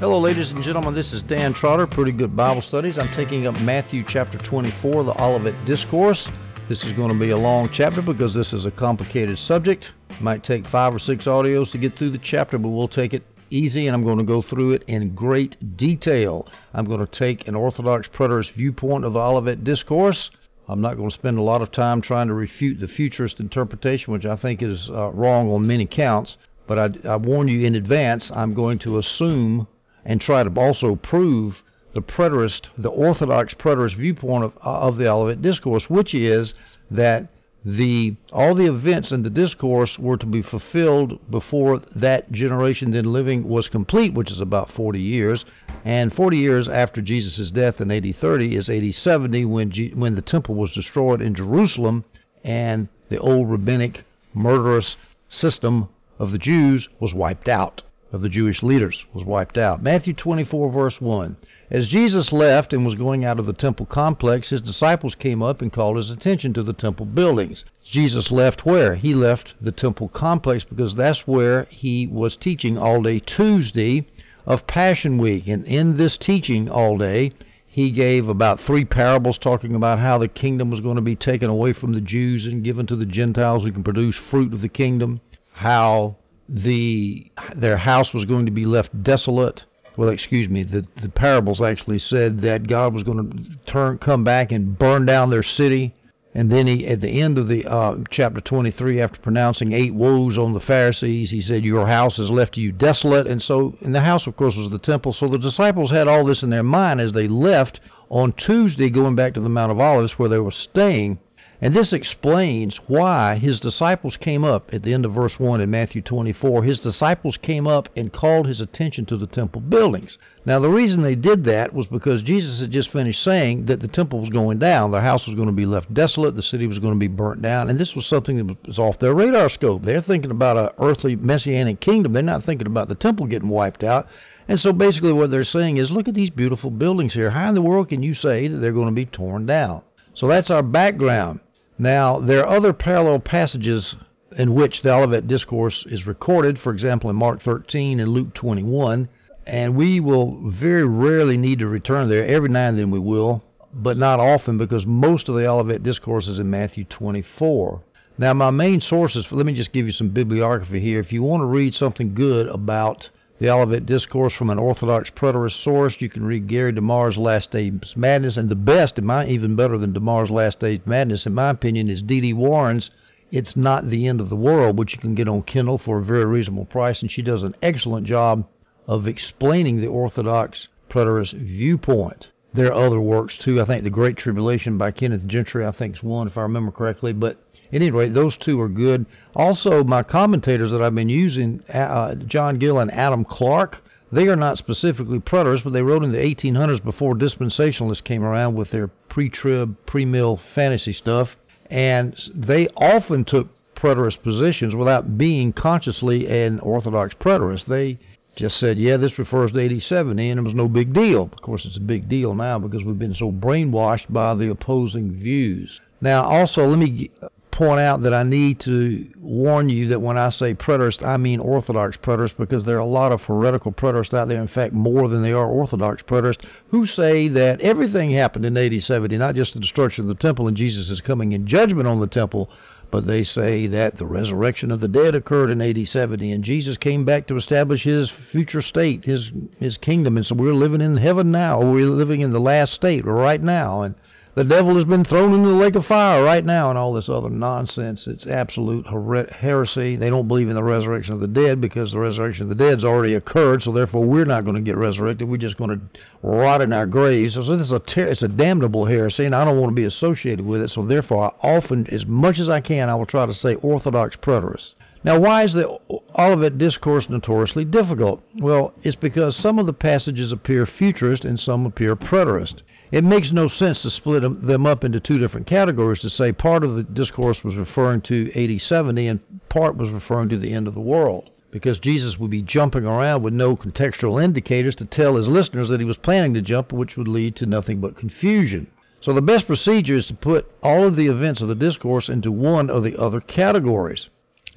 Hello, ladies and gentlemen. This is Dan Trotter, Pretty Good Bible Studies. I'm taking up Matthew chapter 24, the Olivet Discourse. This is going to be a long chapter because this is a complicated subject. It might take five or six audios to get through the chapter, but we'll take it easy and I'm going to go through it in great detail. I'm going to take an Orthodox preterist viewpoint of the Olivet Discourse. I'm not going to spend a lot of time trying to refute the futurist interpretation, which I think is uh, wrong on many counts. But I, I warn you in advance, I'm going to assume and try to also prove the preterist, the Orthodox preterist viewpoint of, of the Olivet Discourse, which is that the all the events in the discourse were to be fulfilled before that generation then living was complete, which is about 40 years. And 40 years after Jesus' death in AD 30 is AD 70 when G, when the temple was destroyed in Jerusalem and the old rabbinic murderous system of the Jews was wiped out of the Jewish leaders was wiped out. Matthew 24 verse 1. As Jesus left and was going out of the temple complex, his disciples came up and called his attention to the temple buildings. Jesus left where? He left the temple complex because that's where he was teaching all day Tuesday of Passion Week. And in this teaching all day, he gave about three parables talking about how the kingdom was going to be taken away from the Jews and given to the Gentiles who can produce fruit of the kingdom, how the their house was going to be left desolate, well, excuse me, the, the parables actually said that God was going to turn, come back and burn down their city. And then he, at the end of the uh, chapter 23, after pronouncing eight woes on the Pharisees, he said, "Your house has left to you desolate." And so, and the house, of course, was the temple. So the disciples had all this in their mind as they left on Tuesday, going back to the Mount of Olives, where they were staying. And this explains why his disciples came up at the end of verse 1 in Matthew 24. His disciples came up and called his attention to the temple buildings. Now, the reason they did that was because Jesus had just finished saying that the temple was going down. The house was going to be left desolate. The city was going to be burnt down. And this was something that was off their radar scope. They're thinking about an earthly messianic kingdom. They're not thinking about the temple getting wiped out. And so basically what they're saying is, look at these beautiful buildings here. How in the world can you say that they're going to be torn down? So that's our background. Now, there are other parallel passages in which the Olivet Discourse is recorded, for example, in Mark 13 and Luke 21, and we will very rarely need to return there. Every now and then we will, but not often because most of the Olivet Discourse is in Matthew 24. Now, my main sources, let me just give you some bibliography here. If you want to read something good about the Olivet Discourse from an Orthodox preterist source. You can read Gary DeMar's Last Days Madness, and the best, in my even better than DeMar's Last Days Madness, in my opinion, is D.D. Warren's It's Not the End of the World, which you can get on Kindle for a very reasonable price, and she does an excellent job of explaining the Orthodox preterist viewpoint. There are other works too. I think The Great Tribulation by Kenneth Gentry, I think is one, if I remember correctly. But at any rate, those two are good. Also, my commentators that I've been using, uh, John Gill and Adam Clarke, they are not specifically preterists, but they wrote in the 1800s before dispensationalists came around with their pre-trib, pre-mill fantasy stuff, and they often took preterist positions without being consciously an orthodox preterist. They just said, yeah, this refers to 8070, and it was no big deal. Of course, it's a big deal now because we've been so brainwashed by the opposing views. Now, also, let me point out that I need to warn you that when I say preterist, I mean Orthodox preterists because there are a lot of heretical preterists out there, in fact, more than there are Orthodox preterists, who say that everything happened in AD 70, not just the destruction of the temple and Jesus is coming in judgment on the temple, but they say that the resurrection of the dead occurred in AD 70 and Jesus came back to establish his future state, his his kingdom, and so we're living in heaven now, we're living in the last state right now, and the devil has been thrown into the lake of fire right now and all this other nonsense. It's absolute her- heresy. They don't believe in the resurrection of the dead because the resurrection of the dead's already occurred, so therefore we're not going to get resurrected. We're just going to rot in our graves. So this is a ter- it's a damnable heresy, and I don't want to be associated with it. So therefore, I often, as much as I can, I will try to say orthodox preterists. Now, why is the Olivet Discourse notoriously difficult? Well, it's because some of the passages appear futurist and some appear preterist. It makes no sense to split them up into two different categories to say part of the discourse was referring to AD 70 and part was referring to the end of the world. Because Jesus would be jumping around with no contextual indicators to tell his listeners that he was planning to jump, which would lead to nothing but confusion. So the best procedure is to put all of the events of the discourse into one of the other categories.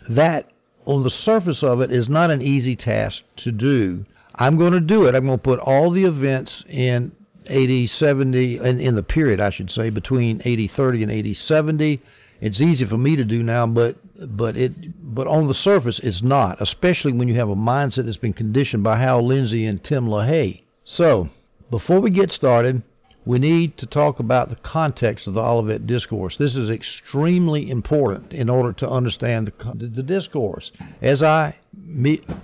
That, on the surface of it, is not an easy task to do. I'm going to do it. I'm going to put all the events in 80 70 in, in the period, I should say, between 80 30 and 80 70 It's easy for me to do now, but but it but on the surface it's not, especially when you have a mindset that's been conditioned by Hal Lindsey and Tim LaHaye. So, before we get started, we need to talk about the context of the Olivet Discourse. This is extremely important in order to understand the, the discourse. As I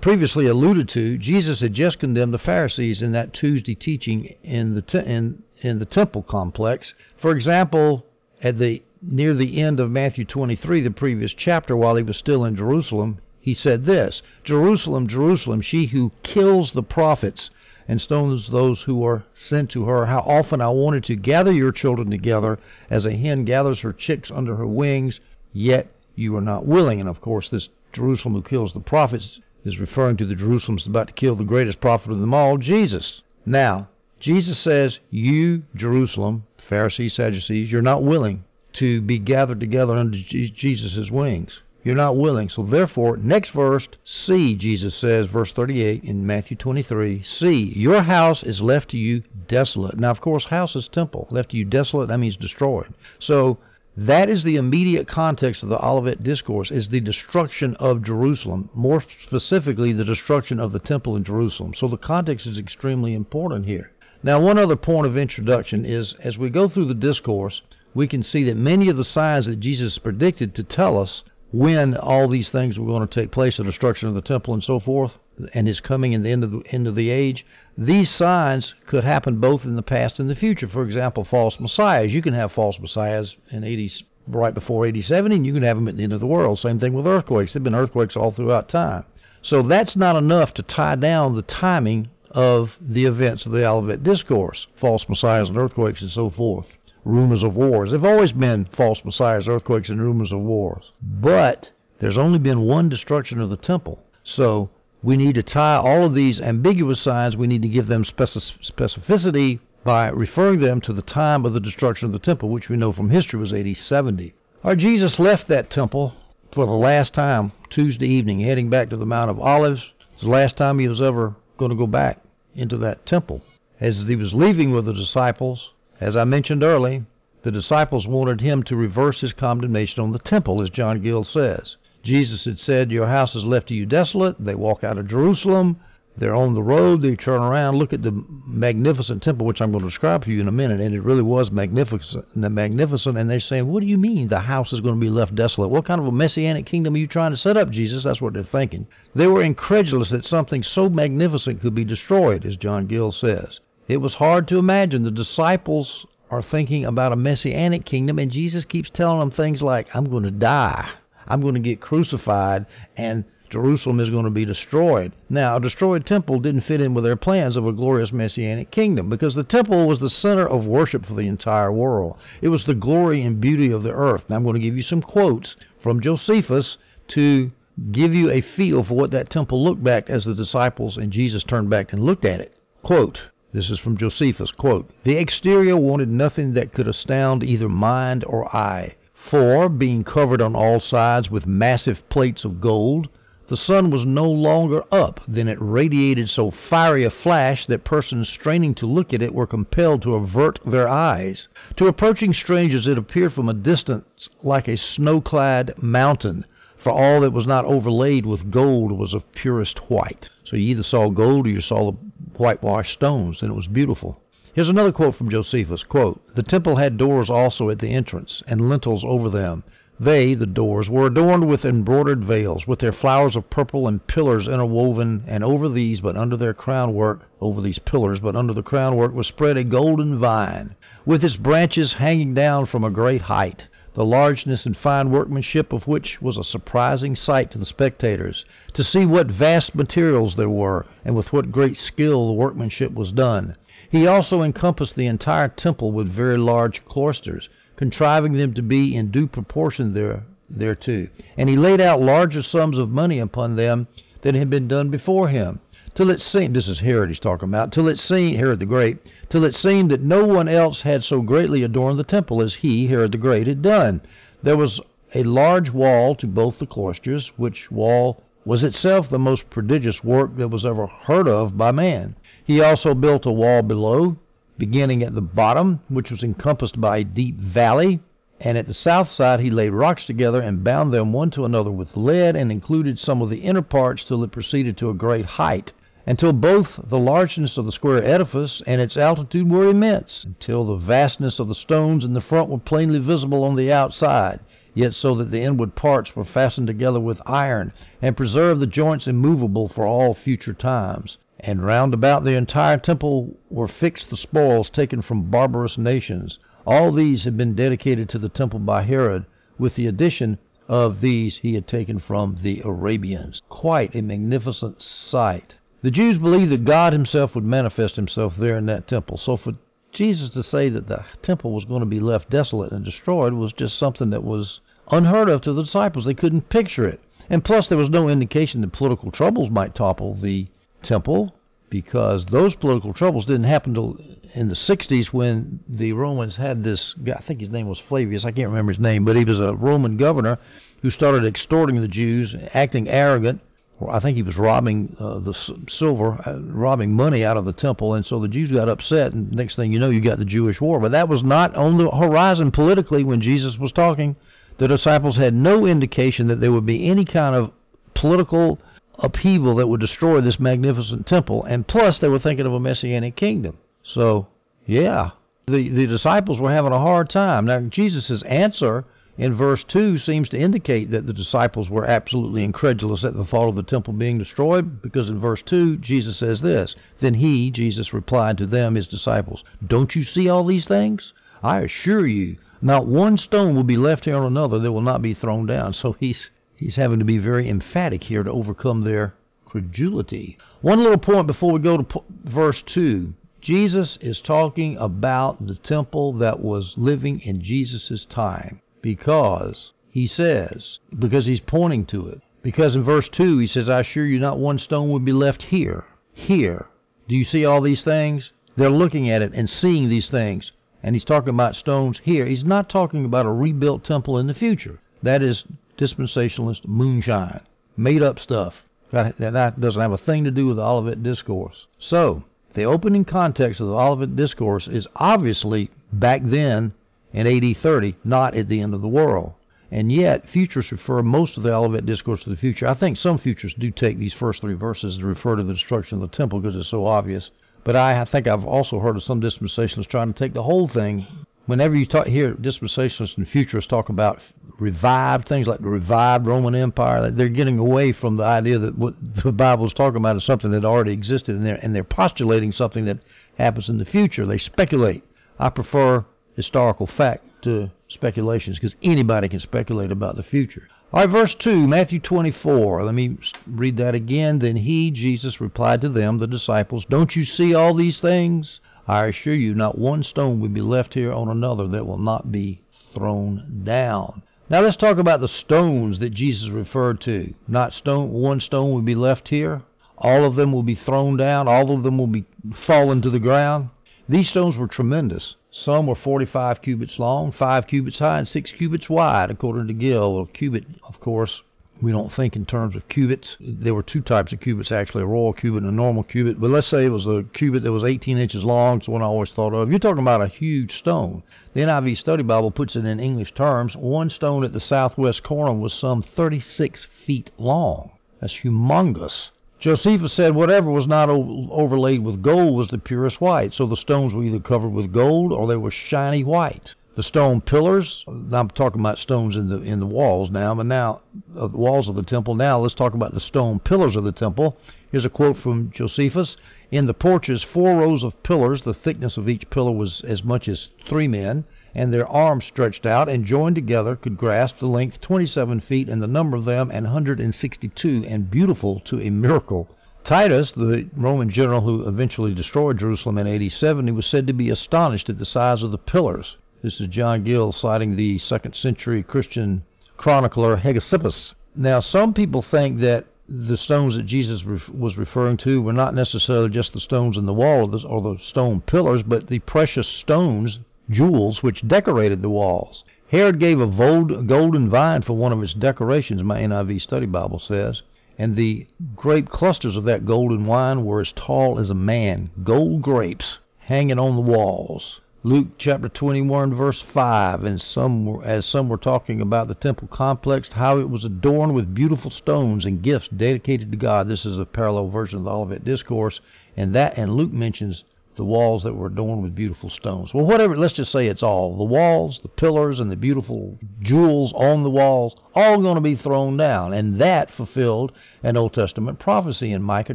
previously alluded to, Jesus had just condemned the Pharisees in that Tuesday teaching in the in in the temple complex. For example, at the near the end of Matthew 23, the previous chapter, while he was still in Jerusalem, he said this: "Jerusalem, Jerusalem, she who kills the prophets." And stones those who are sent to her. How often I wanted to gather your children together as a hen gathers her chicks under her wings, yet you are not willing. And of course, this Jerusalem who kills the prophets is referring to the Jerusalem that's about to kill the greatest prophet of them all, Jesus. Now, Jesus says, You, Jerusalem, Pharisees, Sadducees, you're not willing to be gathered together under Jesus' wings. You're not willing. So therefore, next verse, see, Jesus says, verse 38 in Matthew 23, see, your house is left to you desolate. Now, of course, house is temple. Left to you desolate, that means destroyed. So that is the immediate context of the Olivet Discourse, is the destruction of Jerusalem, more specifically, the destruction of the temple in Jerusalem. So the context is extremely important here. Now, one other point of introduction is as we go through the discourse, we can see that many of the signs that Jesus predicted to tell us when all these things were going to take place, the destruction of the temple and so forth, and his coming in the end of the end of the age, these signs could happen both in the past and the future. For example, false messiahs. You can have false messiahs in 80s right before 8070, and you can have them at the end of the world. Same thing with earthquakes. There've been earthquakes all throughout time. So that's not enough to tie down the timing of the events of the Olivet Discourse, false messiahs and earthquakes and so forth rumors of wars. There have always been false messiahs, earthquakes, and rumors of wars. But there's only been one destruction of the temple. So we need to tie all of these ambiguous signs, we need to give them specificity by referring them to the time of the destruction of the temple, which we know from history was AD 70. Our Jesus left that temple for the last time Tuesday evening, heading back to the Mount of Olives. It's the last time he was ever going to go back into that temple. As he was leaving with the disciples, as I mentioned early, the disciples wanted him to reverse his condemnation on the temple, as John Gill says. Jesus had said, Your house is left to you desolate. They walk out of Jerusalem. They're on the road. They turn around, look at the magnificent temple, which I'm going to describe for you in a minute. And it really was magnificent. Magnificent. And they're saying, What do you mean the house is going to be left desolate? What kind of a messianic kingdom are you trying to set up, Jesus? That's what they're thinking. They were incredulous that something so magnificent could be destroyed, as John Gill says. It was hard to imagine. The disciples are thinking about a messianic kingdom, and Jesus keeps telling them things like, I'm going to die, I'm going to get crucified, and Jerusalem is going to be destroyed. Now, a destroyed temple didn't fit in with their plans of a glorious messianic kingdom because the temple was the center of worship for the entire world. It was the glory and beauty of the earth. Now, I'm going to give you some quotes from Josephus to give you a feel for what that temple looked like as the disciples and Jesus turned back and looked at it. Quote, this is from Josephus. Quote, The exterior wanted nothing that could astound either mind or eye. For, being covered on all sides with massive plates of gold, the sun was no longer up than it radiated so fiery a flash that persons straining to look at it were compelled to avert their eyes. To approaching strangers it appeared from a distance like a snow-clad mountain, for all that was not overlaid with gold was of purest white. So you either saw gold or you saw the whitewashed stones, and it was beautiful. Here's another quote from Josephus. Quote, The temple had doors also at the entrance, and lintels over them. They, the doors, were adorned with embroidered veils, with their flowers of purple and pillars interwoven, and over these, but under their crown work, over these pillars, but under the crown work, was spread a golden vine, with its branches hanging down from a great height the largeness and fine workmanship of which was a surprising sight to the spectators, to see what vast materials there were, and with what great skill the workmanship was done. He also encompassed the entire temple with very large cloisters, contriving them to be in due proportion there, thereto. And he laid out larger sums of money upon them than had been done before him till it seemed this is Herod he's talking about till it seemed Herod the Great till it seemed that no one else had so greatly adorned the temple as he Herod the Great had done. There was a large wall to both the cloisters, which wall was itself the most prodigious work that was ever heard of by man. He also built a wall below, beginning at the bottom, which was encompassed by a deep valley, and at the south side he laid rocks together and bound them one to another with lead, and included some of the inner parts till it proceeded to a great height, until both the largeness of the square edifice and its altitude were immense, until the vastness of the stones in the front were plainly visible on the outside, yet so that the inward parts were fastened together with iron, and preserved the joints immovable for all future times. And round about the entire temple were fixed the spoils taken from barbarous nations all these had been dedicated to the temple by Herod, with the addition of these he had taken from the Arabians. Quite a magnificent sight. The Jews believed that God himself would manifest himself there in that temple. So for Jesus to say that the temple was going to be left desolate and destroyed was just something that was unheard of to the disciples. They couldn't picture it. And plus, there was no indication that political troubles might topple the temple because those political troubles didn't happen until in the 60s when the Romans had this guy, I think his name was Flavius, I can't remember his name, but he was a Roman governor who started extorting the Jews, acting arrogant. I think he was robbing uh, the silver, uh, robbing money out of the temple, and so the Jews got upset. And next thing you know, you got the Jewish war. But that was not on the horizon politically when Jesus was talking. The disciples had no indication that there would be any kind of political upheaval that would destroy this magnificent temple. And plus, they were thinking of a messianic kingdom. So, yeah, the, the disciples were having a hard time. Now, Jesus' answer in verse 2 seems to indicate that the disciples were absolutely incredulous at the thought of the temple being destroyed, because in verse 2, Jesus says this Then he, Jesus, replied to them, his disciples, Don't you see all these things? I assure you, not one stone will be left here on another that will not be thrown down. So he's he's having to be very emphatic here to overcome their credulity. One little point before we go to verse 2. Jesus is talking about the temple that was living in Jesus' time because he says, because he's pointing to it. Because in verse 2 he says, I assure you not one stone would be left here. Here. Do you see all these things? They're looking at it and seeing these things. And he's talking about stones here. He's not talking about a rebuilt temple in the future. That is dispensationalist moonshine. Made up stuff. That doesn't have a thing to do with the Olivet Discourse. So, the opening context of the Olivet Discourse is obviously back then in AD 30, not at the end of the world. And yet, futurists refer most of the Olivet Discourse to the future. I think some futurists do take these first three verses to refer to the destruction of the temple because it's so obvious. But I, think I've also heard of some dispensationalists trying to take the whole thing whenever you talk, hear dispensationalists and futurists talk about revived things like the revived Roman Empire, they're getting away from the idea that what the Bible is talking about is something that already existed, and they're and they're postulating something that happens in the future. They speculate. I prefer historical fact to speculations because anybody can speculate about the future. All right, verse 2, Matthew 24. Let me read that again. Then he, Jesus, replied to them, the disciples, Don't you see all these things? I assure you, not one stone will be left here on another that will not be thrown down. Now let's talk about the stones that Jesus referred to. Not stone, one stone will be left here. All of them will be thrown down. All of them will be fallen to the ground. These stones were tremendous. Some were 45 cubits long, 5 cubits high, and 6 cubits wide, according to Gill. A cubit, of course, we don't think in terms of cubits. There were two types of cubits actually, a royal cubit and a normal cubit. But let's say it was a cubit that was 18 inches long. It's the one I always thought of. You're talking about a huge stone. The NIV Study Bible puts it in English terms. One stone at the southwest corner was some 36 feet long. That's humongous. Josephus said whatever was not overlaid with gold was the purest white. So the stones were either covered with gold or they were shiny white the stone pillars. I'm talking about stones in the in the walls now, but now uh, the walls of the temple. Now let's talk about the stone pillars of the temple. Here's a quote from Josephus: "In the porches, four rows of pillars. The thickness of each pillar was as much as three men." And their arms stretched out and joined together could grasp the length 27 feet and the number of them and 162 and beautiful to a miracle. Titus, the Roman general who eventually destroyed Jerusalem in AD 70, was said to be astonished at the size of the pillars. This is John Gill citing the second century Christian chronicler Hegesippus. Now, some people think that the stones that Jesus was referring to were not necessarily just the stones in the wall or the stone pillars, but the precious stones, jewels, which decorated the walls. Herod gave a golden vine for one of its decorations, my NIV study Bible says. and the grape clusters of that golden wine were as tall as a man, gold grapes hanging on the walls. Luke chapter 21 verse 5 and some were, as some were talking about the temple complex how it was adorned with beautiful stones and gifts dedicated to God this is a parallel version of the Olivet discourse and that and Luke mentions the walls that were adorned with beautiful stones well whatever let's just say it's all the walls the pillars and the beautiful jewels on the walls all going to be thrown down and that fulfilled an Old Testament prophecy in Micah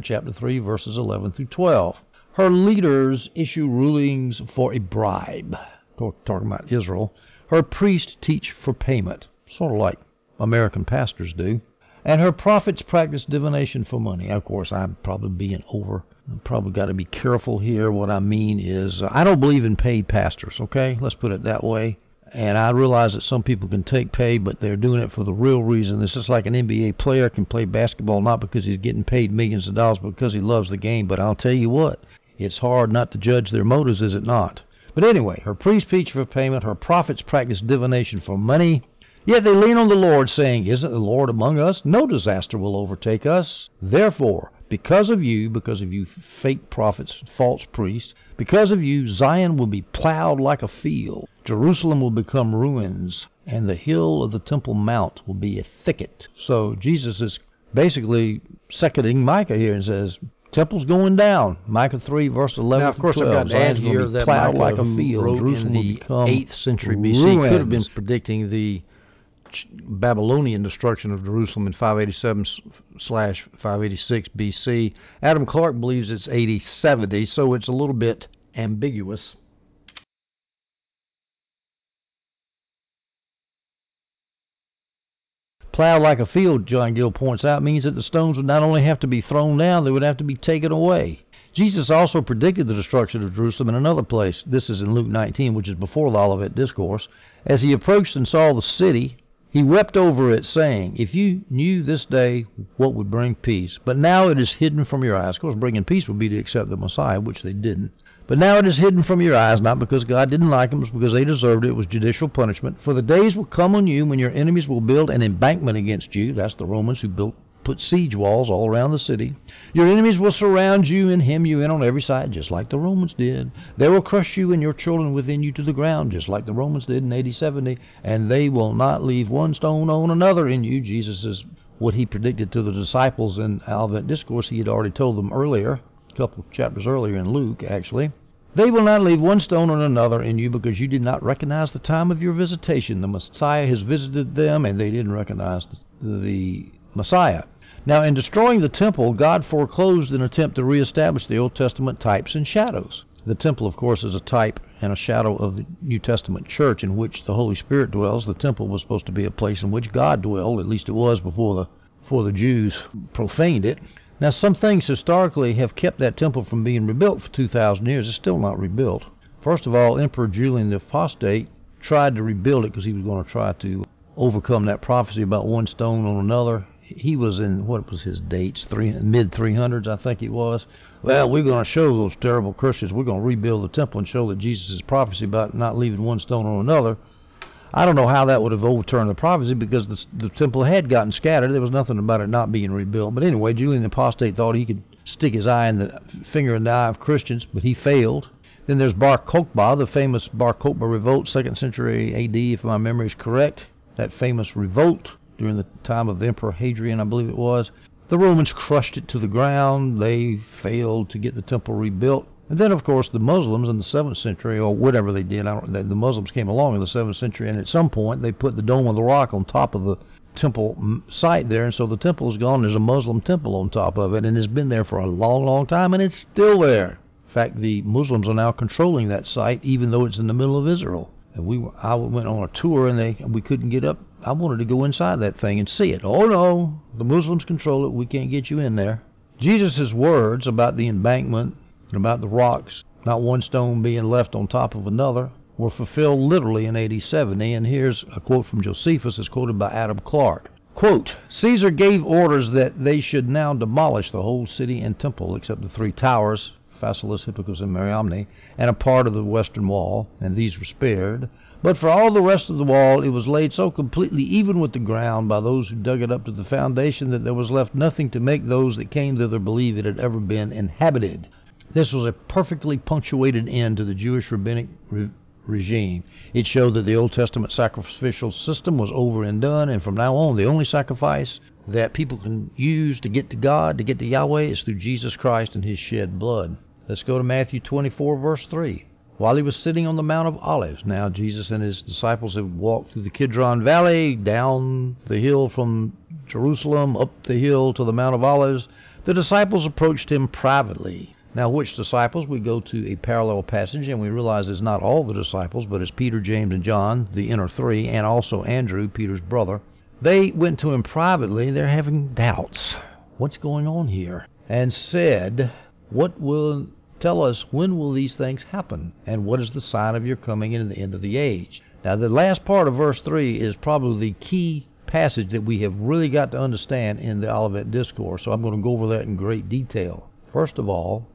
chapter 3 verses 11 through 12 her leaders issue rulings for a bribe. Talking about Israel. Her priests teach for payment, sort of like American pastors do. And her prophets practice divination for money. Of course, I'm probably being over. I've probably got to be careful here. What I mean is, uh, I don't believe in paid pastors, okay? Let's put it that way. And I realize that some people can take pay, but they're doing it for the real reason. This is like an NBA player can play basketball not because he's getting paid millions of dollars, but because he loves the game. But I'll tell you what, it's hard not to judge their motives, is it not? But anyway, her priests preach for payment, her prophets practice divination for money. Yet they lean on the Lord, saying, Isn't the Lord among us? No disaster will overtake us. Therefore, because of you, because of you fake prophets, false priests, because of you, Zion will be plowed like a field. Jerusalem will become ruins, and the hill of the Temple Mount will be a thicket. So Jesus is basically seconding Micah here and says, Temple's going down. Micah 3, verse 11. Now, of course, 12. I've got to add here that plowed Micah like a field. wrote Jerusalem in the become 8th century BC. ruins. Could have been predicting the Babylonian destruction of Jerusalem in 587 slash 586 BC. Adam Clarke believes it's 8070, so it's a little bit ambiguous. Plow like a field, John Gill points out, means that the stones would not only have to be thrown down, they would have to be taken away. Jesus also predicted the destruction of Jerusalem in another place. This is in Luke 19, which is before the Olivet Discourse. As he approached and saw the city, he wept over it, saying, If you knew this day what would bring peace, but now it is hidden from your eyes. Of course, bringing peace would be to accept the Messiah, which they didn't. But now it is hidden from your eyes, not because God didn't like them, but because they deserved it. It was judicial punishment. For the days will come on you when your enemies will build an embankment against you. That's the Romans who built put siege walls all around the city. Your enemies will surround you and hem you in on every side, just like the Romans did. They will crush you and your children within you to the ground, just like the Romans did in AD 70, and they will not leave one stone on another in you. Jesus is what he predicted to the disciples in Olivet Discourse. He had already told them earlier a couple of chapters earlier in Luke, actually. They will not leave one stone on another in you because you did not recognize the time of your visitation. The Messiah has visited them, and they didn't recognize the, the Messiah. Now, in destroying the temple, God foreclosed an attempt to reestablish the Old Testament types and shadows. The temple, of course, is a type and a shadow of the New Testament church in which the Holy Spirit dwells. The temple was supposed to be a place in which God dwelled, at least it was before the before the Jews profaned it. Now, some things historically have kept that temple from being rebuilt for 2,000 years. It's still not rebuilt. First of all, Emperor Julian the Apostate tried to rebuild it because he was going to try to overcome that prophecy about one stone on another. He was in what was his dates, three mid 300s, I think it was. Well, we're going to show those terrible Christians. We're going to rebuild the temple and show that Jesus' prophecy about not leaving one stone on another I don't know how that would have overturned the prophecy because the, the temple had gotten scattered. There was nothing about it not being rebuilt. But anyway, Julian the Apostate thought he could stick his eye in the finger in the eye of Christians, but he failed. Then there's Bar Kokhba, the famous Bar Kokhba revolt, second century AD, if my memory is correct. That famous revolt during the time of the Emperor Hadrian, I believe it was. The Romans crushed it to the ground. They failed to get the temple rebuilt. And then, of course, the Muslims in the 7th century, or whatever they did, the, Muslims came along in the 7th century, and at some point they put the Dome of the Rock on top of the temple site there, and so the temple is gone. There's a Muslim temple on top of it, and it's been there for a long, long time, and it's still there. In fact, the Muslims are now controlling that site, even though it's in the middle of Israel. And we, I went on a tour, and they, we couldn't get up. I wanted to go inside that thing and see it. Oh no, the Muslims control it. We can't get you in there. Jesus' words about the embankment and about the rocks, not one stone being left on top of another, were fulfilled literally in AD 70. And here's a quote from Josephus, as quoted by Adam Clarke. Quote, Caesar gave orders that they should now demolish the whole city and temple except the three towers, Phasaelus, Hippicus, and Mariamne, and a part of the western wall, and these were spared. But for all the rest of the wall, it was laid so completely even with the ground by those who dug it up to the foundation that there was left nothing to make those that came thither believe it had ever been inhabited. This was a perfectly punctuated end to the Jewish rabbinic re- regime. It showed that the Old Testament sacrificial system was over and done, and from now on, the only sacrifice that people can use to get to God, to get to Yahweh, is through Jesus Christ and His shed blood. Let's go to Matthew 24, verse 3 while he was sitting on the Mount of Olives. Now, Jesus and his disciples have walked through the Kidron Valley, down the hill from Jerusalem, up the hill to the Mount of Olives. The disciples approached him privately. Now, which disciples? We go to a parallel passage and we realize it's not all the disciples, but it's Peter, James, and John, the inner three, and also Andrew, Peter's brother. They went to him privately. They're having doubts. What's going on here? And said, What will Tell us when will these things happen, and what is the sign of your coming and the end of the age? Now, the last part of verse 3 is probably the key passage that we have really got to understand in the Olivet Discourse, so I'm going to go over that in great detail. First of all,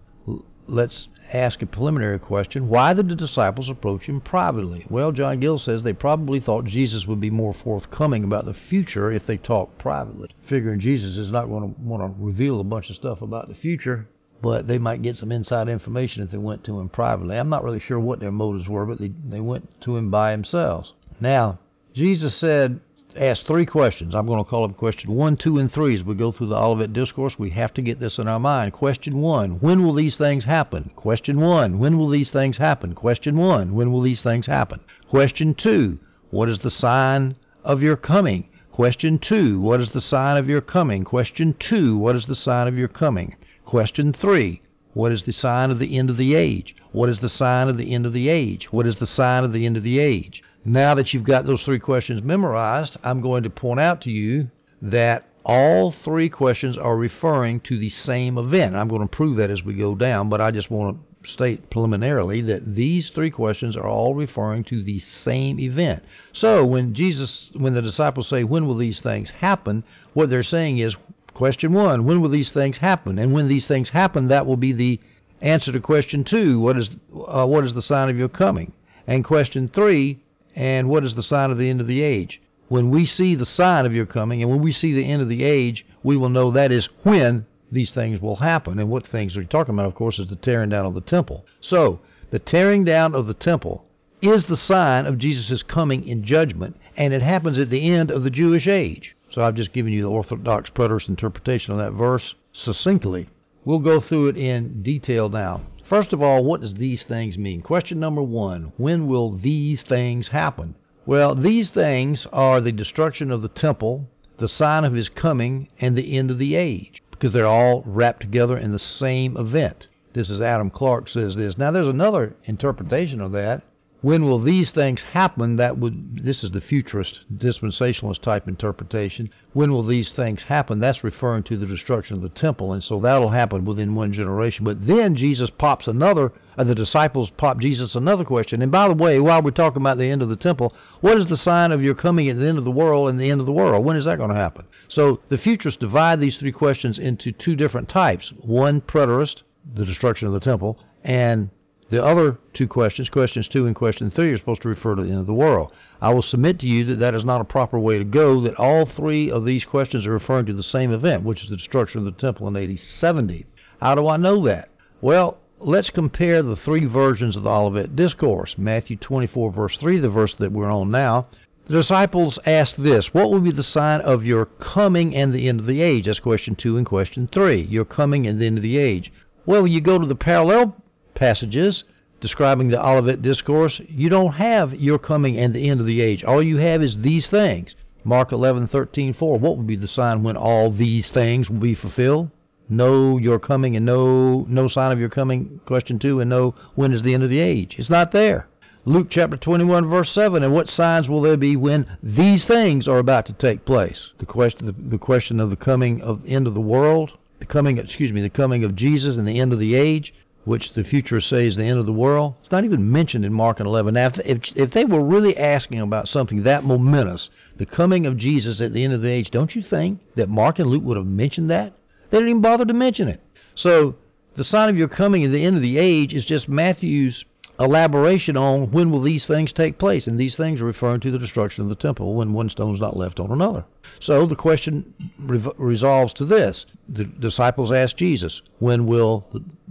let's ask a preliminary question. Why did the disciples approach him privately? Well, John Gill says they probably thought Jesus would be more forthcoming about the future if they talked privately. Figuring Jesus is not going to want to reveal a bunch of stuff about the future, but they might get some inside information if they went to him privately. I'm not really sure what their motives were, but they, they went to him by themselves. Now, Jesus said, asked three questions. I'm going to call them question one, two, and three as we go through the Olivet Discourse. We have to get this in our mind. Question one, when will these things happen? Question one, when will these things happen? Question one, when will these things happen? Question two, what is the sign of your coming? Question two, what is the sign of your coming? Question two, what is the sign of your coming? Question three What is the sign of the end of the age? What is the sign of the end of the age? What is the sign of the end of the age? Now that you've got those three questions memorized, I'm going to point out to you that all three questions are referring to the same event. I'm going to prove that as we go down, but I just want to state preliminarily that these three questions are all referring to the same event. So when Jesus, when the disciples say, "When will these things happen?" what they're saying is, Question one, when will these things happen? And when these things happen, that will be the answer to question two, what is, uh, what is the sign of your coming? And question three, and what is the sign of the end of the age? When we see the sign of your coming and when we see the end of the age, we will know that is when these things will happen. And what things are you talking about, of course, is the tearing down of the temple. So, the tearing down of the temple is the sign of Jesus' coming in judgment, and it happens at the end of the Jewish age. So I've just given you the Orthodox preterist interpretation of that verse succinctly. We'll go through it in detail now. First of all, what does these things mean? Question number one When will these things happen? Well, these things are the destruction of the temple, the sign of his coming, and the end of the age, because they're all wrapped together in the same event. This is Adam Clarke says this. Now, there's another interpretation of that, when will these things happen? That would this is the futurist dispensationalist type interpretation. When will these things happen? That's referring to the destruction of the temple, and so that'll happen within one generation. But then Jesus pops another, uh, the disciples pop Jesus another question. And by the way, while we're talking about the end of the temple, what is the sign of your coming at the end of the world and the end of the world? When is that going to happen? So the futurists divide these three questions into two different types: one preterist, the destruction of the temple, and the other two questions, questions two and question three, are supposed to refer to the end of the world. I will submit to you that that is not a proper way to go, that all three of these questions are referring to the same event, which is the destruction of the temple in AD 70. How do I know that? Well, let's compare the three versions of the Olivet Discourse. Matthew 24, verse 3, the verse that we're on now. The disciples asked this What will be the sign of your coming and the end of the age? That's question two and question three. Your coming and the end of the age. Well, you go to the parallel passages describing the Olivet Discourse, you don't have your coming and the end of the age. All you have is these things. Mark 11:13:4. What would be the sign when all these things will be fulfilled? No your coming and no no sign of your coming. Question 2 and no when is the end of the age. It's not there. Luke chapter 21 verse 7 and what signs will there be when these things are about to take place? The question the, the question of the coming of end of the world, the coming excuse me, the coming of Jesus and the end of the age which the futurists say is the end of the world, it's not even mentioned in Mark and 11. Now, if, if they were really asking about something that momentous, the coming of Jesus at the end of the age, don't you think that Mark and Luke would have mentioned that? They didn't even bother to mention it. So, the sign of your coming at the end of the age is just Matthew's elaboration on when will these things take place, and these things are referring to the destruction of the temple when one stone is not left on another. So the question re- resolves to this: the disciples asked Jesus, "When will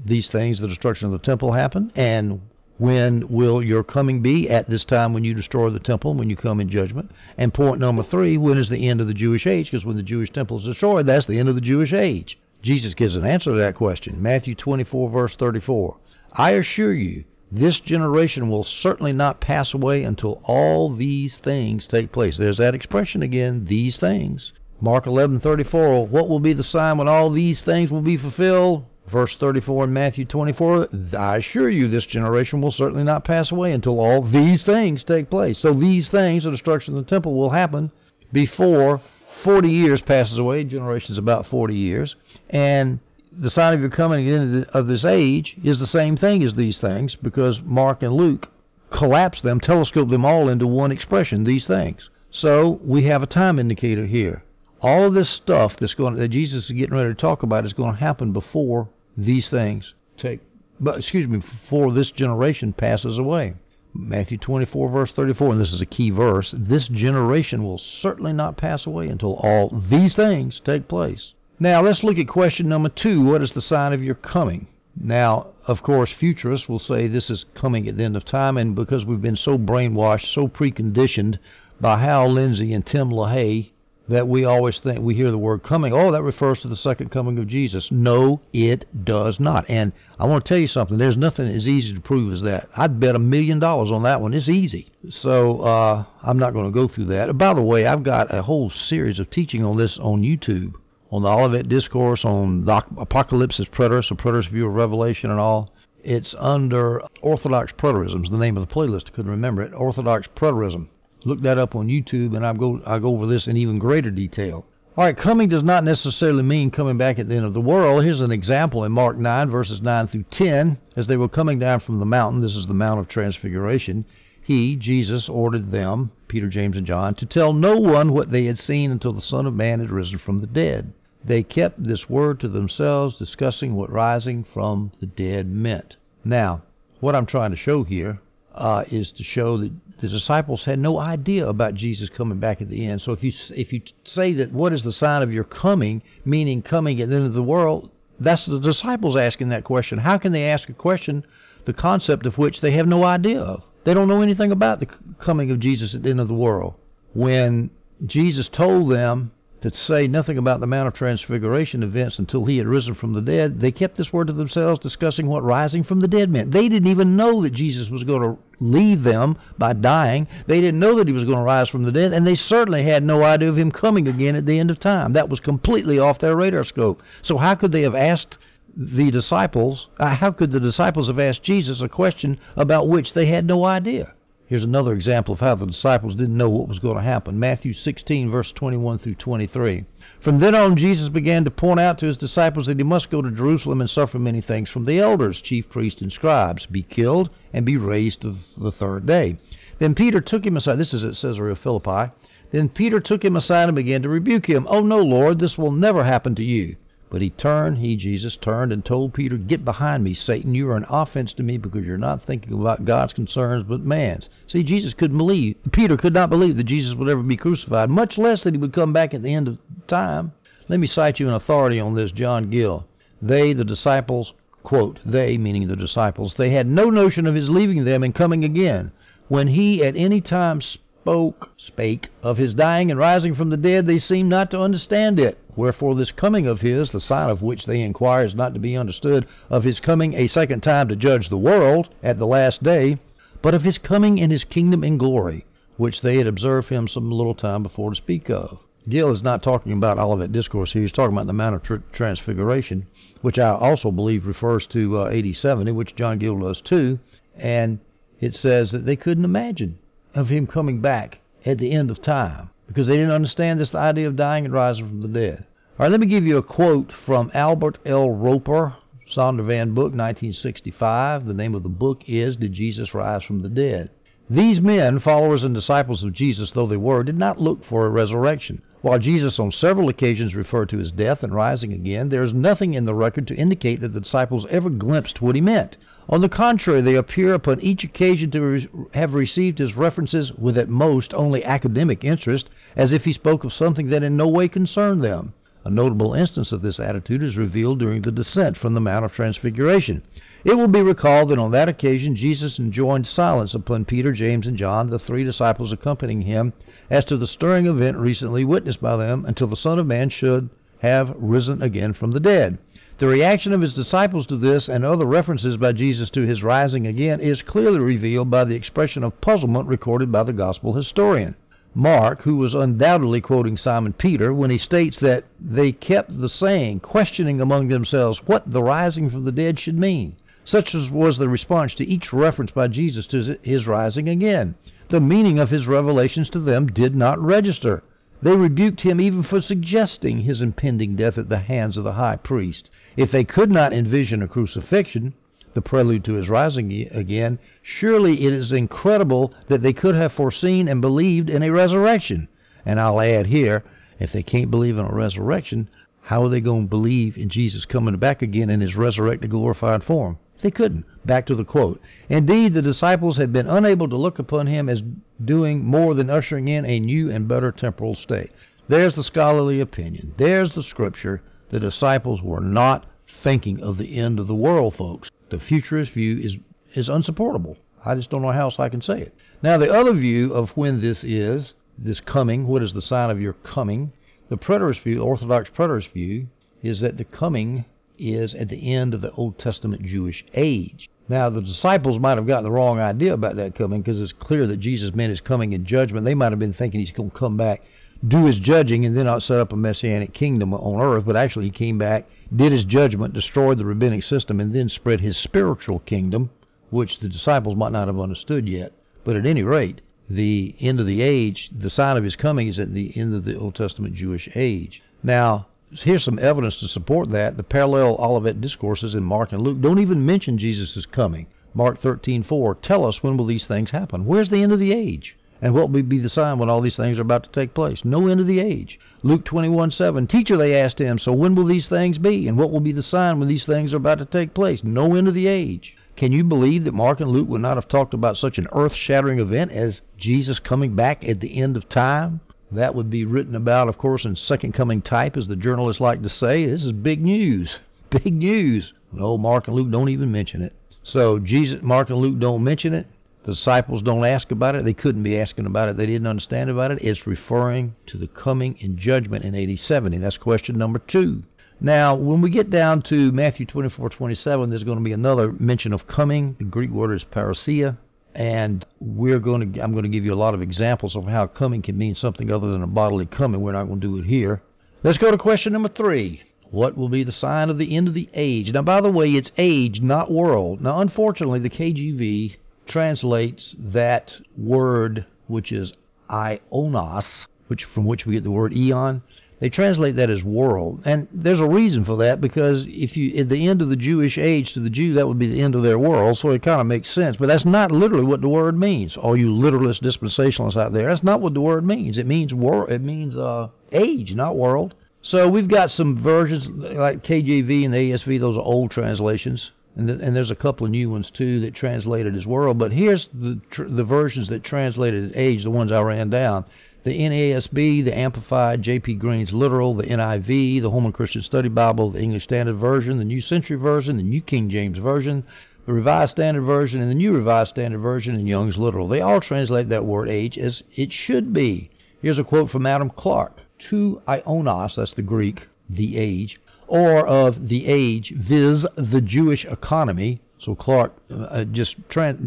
these things, the destruction of the temple, happen, and when will your coming be? At this time when you destroy the temple, when you come in judgment. And point number three, when is the end of the Jewish age? Because when the Jewish temple is destroyed, that's the end of the Jewish age. Jesus gives an answer to that question. Matthew 24, verse 34. I assure you, this generation will certainly not pass away until all these things take place. There's that expression again, these things. Mark 11:34, what will be the sign when all these things will be fulfilled? Verse 34 in Matthew 24, I assure you this generation will certainly not pass away until all these things take place. So these things, the destruction of the temple, will happen before 40 years passes away. Generation is about 40 years. And the sign of your coming end of this age is the same thing as these things because Mark and Luke collapse them, telescope them all into one expression, these things. So we have a time indicator here. All of this stuff that's going that Jesus is getting ready to talk about is going to happen before these things take, but excuse me, before this generation passes away. Matthew 24, verse 34, and this is a key verse. This generation will certainly not pass away until all these things take place. Now, let's look at question number two. What is the sign of your coming? Now, of course, futurists will say this is coming at the end of time, and because we've been so brainwashed, so preconditioned by Hal Lindsey and Tim LaHaye that we always think we hear the word coming. Oh, that refers to the second coming of Jesus. No, it does not. And I want to tell you something. There's nothing as easy to prove as that. I'd bet a million dollars on that one. It's easy. So uh, I'm not going to go through that. By the way, I've got a whole series of teaching on this on YouTube, on the Olivet Discourse, on the Apocalypse as Preterist, Preterist view of Revelation, and all. It's under Orthodox Preterism. Is the name of the playlist. I couldn't remember it. Orthodox Preterism. Look that up on YouTube, and I'll go I'll go over this in even greater detail. All right, coming does not necessarily mean coming back at the end of the world. Here's an example in Mark 9, verses 9 through 10. As they were coming down from the mountain, this is the Mount of Transfiguration, he, Jesus, ordered them, Peter, James, and John, to tell no one what they had seen until the Son of Man had risen from the dead. They kept this word to themselves, discussing what rising from the dead meant. Now, what I'm trying to show here uh, is to show that the disciples had no idea about Jesus coming back at the end. So if you if you say that what is the sign of your coming, meaning coming at the end of the world, that's the disciples asking that question. How can they ask a question the concept of which they have no idea of? They don't know anything about the coming of Jesus at the end of the world. When Jesus told them to say nothing about the Mount of Transfiguration events until he had risen from the dead, they kept this word to themselves, discussing what rising from the dead meant. They didn't even know that Jesus was going to leave them by dying. They didn't know that he was going to rise from the dead, and they certainly had no idea of him coming again at the end of time. That was completely off their radar scope. So how could they have asked the disciples, uh, how could the disciples have asked Jesus a question about which they had no idea? Here's another example of how the disciples didn't know what was going to happen. Matthew 16, verse 21 through 23. From then on, Jesus began to point out to his disciples that he must go to Jerusalem and suffer many things from the elders, chief priests, and scribes, be killed, and be raised the third day. Then Peter took him aside. This is at Caesarea Philippi. Then Peter took him aside and began to rebuke him. Oh, no, Lord, this will never happen to you. But he turned, he, Jesus, turned and told Peter, Get behind me, Satan. You are an offense to me because you're not thinking about God's concerns but man's. See, Jesus couldn't believe, Peter could not believe that Jesus would ever be crucified, much less that he would come back at the end of time. Let me cite you an authority on this, John Gill. They, the disciples, quote, they, meaning the disciples, they had no notion of his leaving them and coming again. When he at any time spoke, spake of his dying and rising from the dead, they seemed not to understand it. Wherefore this coming of his, the sign of which they inquire is not to be understood, of his coming a second time to judge the world at the last day, but of his coming in his kingdom in glory, which they had observed him some little time before to speak of. Gill is not talking about Olivet Discourse here. He's talking about the Mount of tr- Transfiguration, which I also believe refers to uh, 8070, which John Gill does too. And it says that they couldn't imagine of him coming back at the end of time because they didn't understand this idea of dying and rising from the dead. All right, let me give you a quote from Albert L. Roper, Zondervan book, 1965. The name of the book is Did Jesus Rise from the Dead? These men, followers and disciples of Jesus though they were, did not look for a resurrection. While Jesus on several occasions referred to his death and rising again, there is nothing in the record to indicate that the disciples ever glimpsed what he meant. On the contrary, they appear upon each occasion to have received his references with at most only academic interest, as if he spoke of something that in no way concerned them. A notable instance of this attitude is revealed during the descent from the Mount of Transfiguration. It will be recalled that on that occasion Jesus enjoined silence upon Peter, James, and John, the three disciples accompanying him, as to the stirring event recently witnessed by them, until the Son of Man should have risen again from the dead. The reaction of his disciples to this and other references by Jesus to his rising again is clearly revealed by the expression of puzzlement recorded by the gospel historian. Mark, who was undoubtedly quoting Simon Peter when he states that they kept the saying, questioning among themselves what the rising from the dead should mean. Such was the response to each reference by Jesus to his rising again. The meaning of his revelations to them did not register. They rebuked him even for suggesting his impending death at the hands of the high priest. If they could not envision a crucifixion, the prelude to his rising again, surely it is incredible that they could have foreseen and believed in a resurrection. And I'll add here, if they can't believe in a resurrection, how are they going to believe in Jesus coming back again in his resurrected, glorified form? They couldn't. Back to the quote. Indeed, the disciples had been unable to look upon him as doing more than ushering in a new and better temporal state. There's the scholarly opinion. There's the scripture. The disciples were not thinking of the end of the world, folks. The futurist view is, is unsupportable. I just don't know how else I can say it. Now, the other view of when this is, this coming, what is the sign of your coming? The preterist view, Orthodox preterist view, is that the coming is at the end of the Old Testament Jewish age. Now, the disciples might have gotten the wrong idea about that coming because it's clear that Jesus meant his coming in judgment. They might have been thinking he's going to come back do his judging and then not set up a messianic kingdom on earth, but actually he came back, did his judgment, destroyed the rabbinic system, and then spread his spiritual kingdom, which the disciples might not have understood yet. But at any rate, the end of the age, the sign of his coming is at the end of the Old Testament Jewish age. Now, here's some evidence to support that. The parallel Olivet discourses in Mark and Luke don't even mention Jesus' coming. Mark 13:4 tell us when will these things happen? Where's the end of the age? And what will be the sign when all these things are about to take place? No end of the age. Luke 21 7. Teacher, they asked him, so when will these things be? And what will be the sign when these things are about to take place? No end of the age. Can you believe that Mark and Luke would not have talked about such an earth shattering event as Jesus coming back at the end of time? That would be written about, of course, in second coming type, as the journalists like to say. This is big news. Big news. No, Mark and Luke don't even mention it. So Jesus, Mark and Luke don't mention it. The disciples don't ask about it. They couldn't be asking about it. They didn't understand about it. It's referring to the coming in judgment in AD 70. That's question number two. Now, when we get down to Matthew 24, 27, there's going to be another mention of coming. The Greek word is parousia. And we're going to, I'm going to give you a lot of examples of how coming can mean something other than a bodily coming. We're not going to do it here. Let's go to question number three. What will be the sign of the end of the age? Now, by the way, it's age, not world. Now, unfortunately, the KJV translates that word, which is ionos, which from which we get the word eon. They translate that as world, and there's a reason for that because if you at the end of the Jewish age to the Jew, that would be the end of their world. So it kind of makes sense, but that's not literally what the word means. All you literalist dispensationalists out there, that's not what the word means. It means world. It means uh, age, not world. So we've got some versions like KJV and the ASV; those are old translations and, th- and there's a couple of new ones too that translated as world. But here's the tr- the versions that translated as age, the ones I ran down. The NASB, the Amplified, J.P. Green's Literal, the NIV, the Holman Christian Study Bible, the English Standard Version, the New Century Version, the New King James Version, the Revised Standard Version, and the New Revised Standard Version, and Young's Literal. They all translate that word age as it should be. Here's a quote from Adam Clarke. To ionos, that's the Greek, the age, or of the age, viz., the Jewish economy. So Clarke uh, just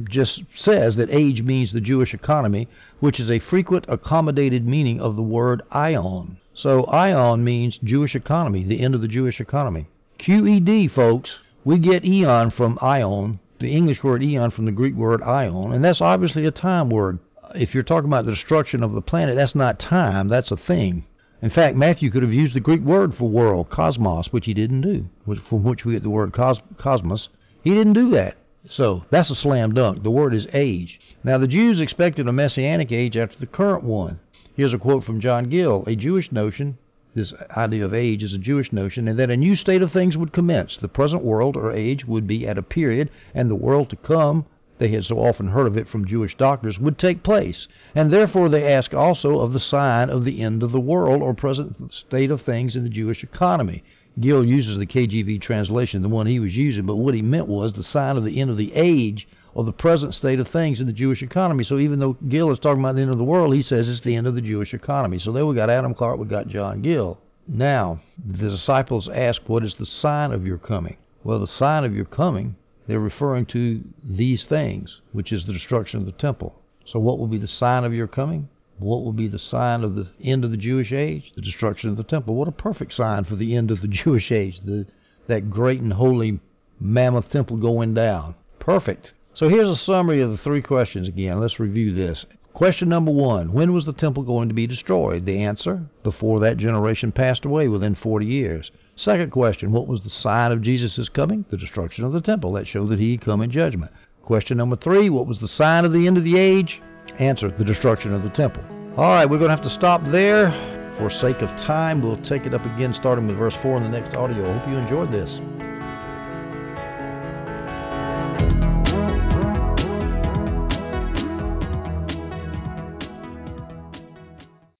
just says that age means the Jewish economy, which is a frequent accommodated meaning of the word ion. So ion means Jewish economy, the end of the Jewish economy. QED, folks, we get eon from ion, the English word eon from the Greek word ion, and that's obviously a time word. If you're talking about the destruction of the planet, that's not time, that's a thing. In fact, Matthew could have used the Greek word for world, cosmos, which he didn't do, from which we get the word cos- cosmos. He didn't do that. So that's a slam dunk. The word is age. Now, the Jews expected a messianic age after the current one. Here's a quote from John Gill A Jewish notion, this idea of age is a Jewish notion, and that a new state of things would commence. The present world or age would be at a period, and the world to come they had so often heard of it from Jewish doctors, would take place. And therefore they ask also of the sign of the end of the world or present state of things in the Jewish economy. Gill uses the KJV translation, the one he was using, but what he meant was the sign of the end of the age or the present state of things in the Jewish economy. So even though Gill is talking about the end of the world, he says it's the end of the Jewish economy. So there we got Adam Clarke, we got John Gill. Now, the disciples ask, What is the sign of your coming? Well, the sign of your coming they're referring to these things, which is the destruction of the temple. So, what will be the sign of your coming? What will be the sign of the end of the Jewish age? The destruction of the temple. What a perfect sign for the end of the Jewish age, the, that great and holy mammoth temple going down. Perfect. So, here's a summary of the three questions again. Let's review this. Question number one When was the temple going to be destroyed? The answer before that generation passed away within 40 years. Second question What was the sign of Jesus' coming? The destruction of the temple. That showed that he had come in judgment. Question number three What was the sign of the end of the age? Answer The destruction of the temple. All right, we're going to have to stop there. For sake of time, we'll take it up again starting with verse 4 in the next audio. I hope you enjoyed this.